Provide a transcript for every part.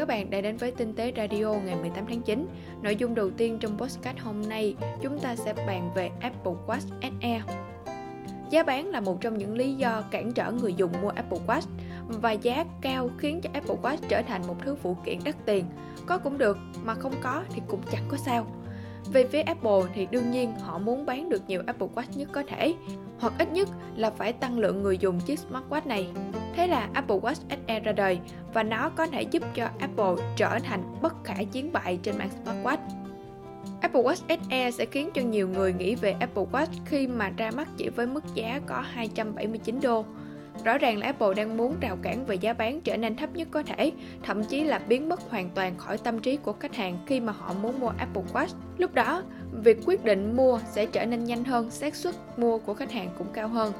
các bạn đã đến với Tinh tế Radio ngày 18 tháng 9. Nội dung đầu tiên trong podcast hôm nay, chúng ta sẽ bàn về Apple Watch SE. Giá bán là một trong những lý do cản trở người dùng mua Apple Watch và giá cao khiến cho Apple Watch trở thành một thứ phụ kiện đắt tiền. Có cũng được, mà không có thì cũng chẳng có sao. Về phía Apple thì đương nhiên họ muốn bán được nhiều Apple Watch nhất có thể, hoặc ít nhất là phải tăng lượng người dùng chiếc smartwatch này. Thế là Apple Watch SE ra đời và nó có thể giúp cho Apple trở thành bất khả chiến bại trên mạng smartwatch. Apple Watch SE sẽ khiến cho nhiều người nghĩ về Apple Watch khi mà ra mắt chỉ với mức giá có 279 đô. Rõ ràng là Apple đang muốn rào cản về giá bán trở nên thấp nhất có thể, thậm chí là biến mất hoàn toàn khỏi tâm trí của khách hàng khi mà họ muốn mua Apple Watch. Lúc đó, việc quyết định mua sẽ trở nên nhanh hơn, xác suất mua của khách hàng cũng cao hơn.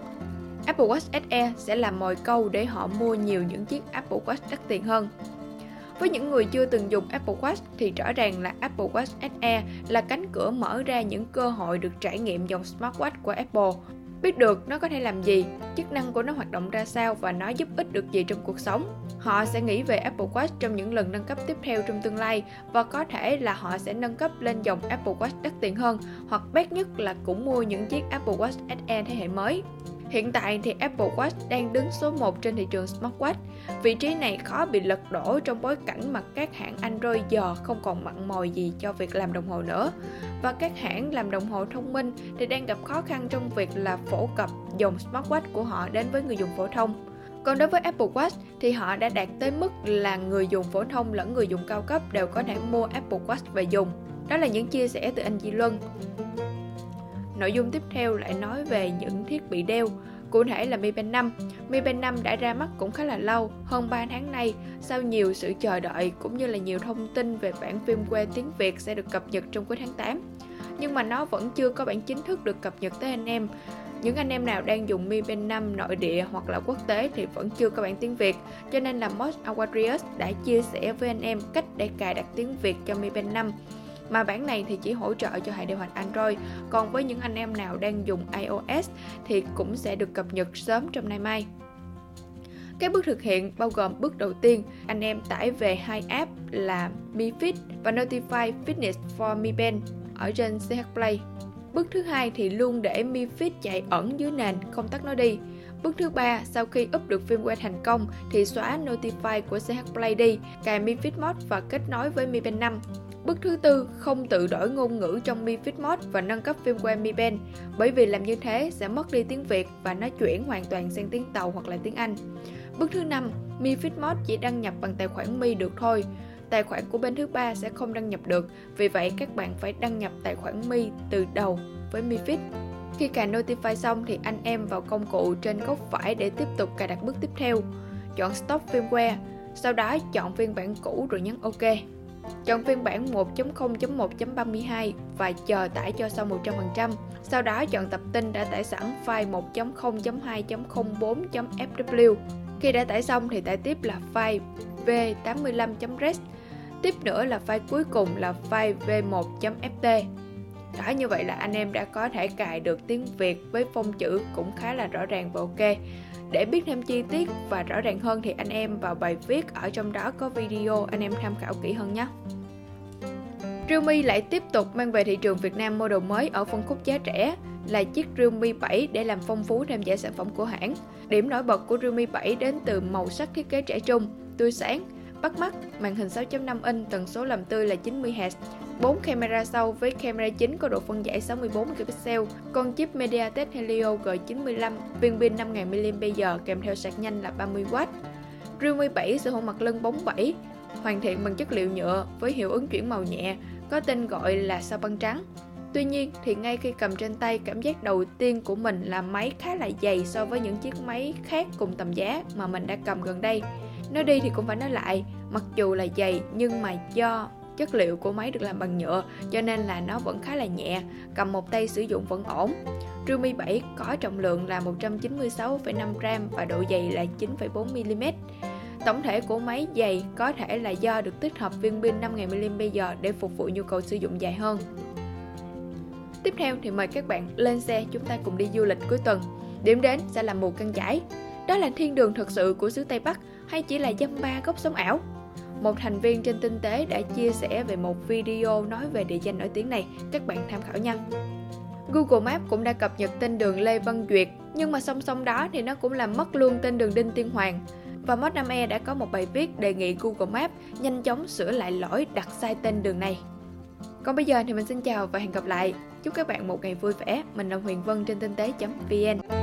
Apple Watch SE sẽ là mồi câu để họ mua nhiều những chiếc Apple Watch đắt tiền hơn. Với những người chưa từng dùng Apple Watch thì rõ ràng là Apple Watch SE là cánh cửa mở ra những cơ hội được trải nghiệm dòng smartwatch của Apple biết được nó có thể làm gì, chức năng của nó hoạt động ra sao và nó giúp ích được gì trong cuộc sống. Họ sẽ nghĩ về Apple Watch trong những lần nâng cấp tiếp theo trong tương lai và có thể là họ sẽ nâng cấp lên dòng Apple Watch đắt tiền hơn hoặc bét nhất là cũng mua những chiếc Apple Watch SE thế hệ mới. Hiện tại thì Apple Watch đang đứng số 1 trên thị trường smartwatch. Vị trí này khó bị lật đổ trong bối cảnh mà các hãng Android giờ không còn mặn mòi gì cho việc làm đồng hồ nữa. Và các hãng làm đồng hồ thông minh thì đang gặp khó khăn trong việc là phổ cập dòng smartwatch của họ đến với người dùng phổ thông. Còn đối với Apple Watch thì họ đã đạt tới mức là người dùng phổ thông lẫn người dùng cao cấp đều có thể mua Apple Watch và dùng. Đó là những chia sẻ từ anh Di Luân. Nội dung tiếp theo lại nói về những thiết bị đeo, cụ thể là Mi Band 5. Mi Band 5 đã ra mắt cũng khá là lâu, hơn 3 tháng nay, sau nhiều sự chờ đợi cũng như là nhiều thông tin về bản phim quê tiếng Việt sẽ được cập nhật trong cuối tháng 8. Nhưng mà nó vẫn chưa có bản chính thức được cập nhật tới anh em. Những anh em nào đang dùng Mi Band 5 nội địa hoặc là quốc tế thì vẫn chưa có bản tiếng Việt, cho nên là Mod Aquarius đã chia sẻ với anh em cách để cài đặt tiếng Việt cho Mi Band 5 mà bản này thì chỉ hỗ trợ cho hệ điều hành Android còn với những anh em nào đang dùng iOS thì cũng sẽ được cập nhật sớm trong nay mai các bước thực hiện bao gồm bước đầu tiên, anh em tải về hai app là Mi Fit và Notify Fitness for Mi Band ở trên CH Play. Bước thứ hai thì luôn để Mi Fit chạy ẩn dưới nền, không tắt nó đi. Bước thứ ba, sau khi up được firmware thành công thì xóa Notify của CH Play đi, cài Mi Fit Mode và kết nối với Mi Band 5. Bước thứ tư, không tự đổi ngôn ngữ trong Mi Fit Mode và nâng cấp firmware Mi Band, bởi vì làm như thế sẽ mất đi tiếng Việt và nó chuyển hoàn toàn sang tiếng Tàu hoặc là tiếng Anh. Bước thứ năm, Mi Fit Mode chỉ đăng nhập bằng tài khoản Mi được thôi. Tài khoản của bên thứ ba sẽ không đăng nhập được, vì vậy các bạn phải đăng nhập tài khoản Mi từ đầu với Mi Fit. Khi cài Notify xong thì anh em vào công cụ trên góc phải để tiếp tục cài đặt bước tiếp theo. Chọn Stop Firmware, sau đó chọn phiên bản cũ rồi nhấn OK. Chọn phiên bản 1.0.1.32 và chờ tải cho xong 100%. Sau đó chọn tập tin đã tải sẵn file 1.0.2.04.fw. Khi đã tải xong thì tải tiếp là file v85.res. Tiếp nữa là file cuối cùng là file v1.ft. Đó như vậy là anh em đã có thể cài được tiếng Việt với phông chữ cũng khá là rõ ràng và ok. Để biết thêm chi tiết và rõ ràng hơn thì anh em vào bài viết ở trong đó có video anh em tham khảo kỹ hơn nhé. Realme lại tiếp tục mang về thị trường Việt Nam model mới ở phân khúc giá rẻ là chiếc Realme 7 để làm phong phú thêm giải sản phẩm của hãng. Điểm nổi bật của Realme 7 đến từ màu sắc thiết kế trẻ trung, tươi sáng, bắt mắt, màn hình 6.5 inch tần số làm tươi là 90Hz, 4 camera sau với camera chính có độ phân giải 64 megapixel, con chip MediaTek Helio G95, viên pin 5000 mAh kèm theo sạc nhanh là 30W. Realme 7 sở hữu mặt lưng bóng 7, hoàn thiện bằng chất liệu nhựa với hiệu ứng chuyển màu nhẹ, có tên gọi là sao băng trắng. Tuy nhiên thì ngay khi cầm trên tay cảm giác đầu tiên của mình là máy khá là dày so với những chiếc máy khác cùng tầm giá mà mình đã cầm gần đây. Nói đi thì cũng phải nói lại, mặc dù là dày nhưng mà do chất liệu của máy được làm bằng nhựa cho nên là nó vẫn khá là nhẹ, cầm một tay sử dụng vẫn ổn. Realme 7 có trọng lượng là 196,5 gram và độ dày là 9,4 mm. Tổng thể của máy dày có thể là do được tích hợp viên pin 5000 mAh để phục vụ nhu cầu sử dụng dài hơn. Tiếp theo thì mời các bạn lên xe chúng ta cùng đi du lịch cuối tuần. Điểm đến sẽ là mù căng chải. Đó là thiên đường thật sự của xứ Tây Bắc hay chỉ là dâm ba gốc sống ảo? một thành viên trên tinh tế đã chia sẻ về một video nói về địa danh nổi tiếng này, các bạn tham khảo nha. Google Maps cũng đã cập nhật tên đường Lê Văn Duyệt, nhưng mà song song đó thì nó cũng làm mất luôn tên đường Đinh Tiên Hoàng. Và Mod 5E đã có một bài viết đề nghị Google Maps nhanh chóng sửa lại lỗi đặt sai tên đường này. Còn bây giờ thì mình xin chào và hẹn gặp lại. Chúc các bạn một ngày vui vẻ. Mình là Huyền Vân trên tinh tế.vn.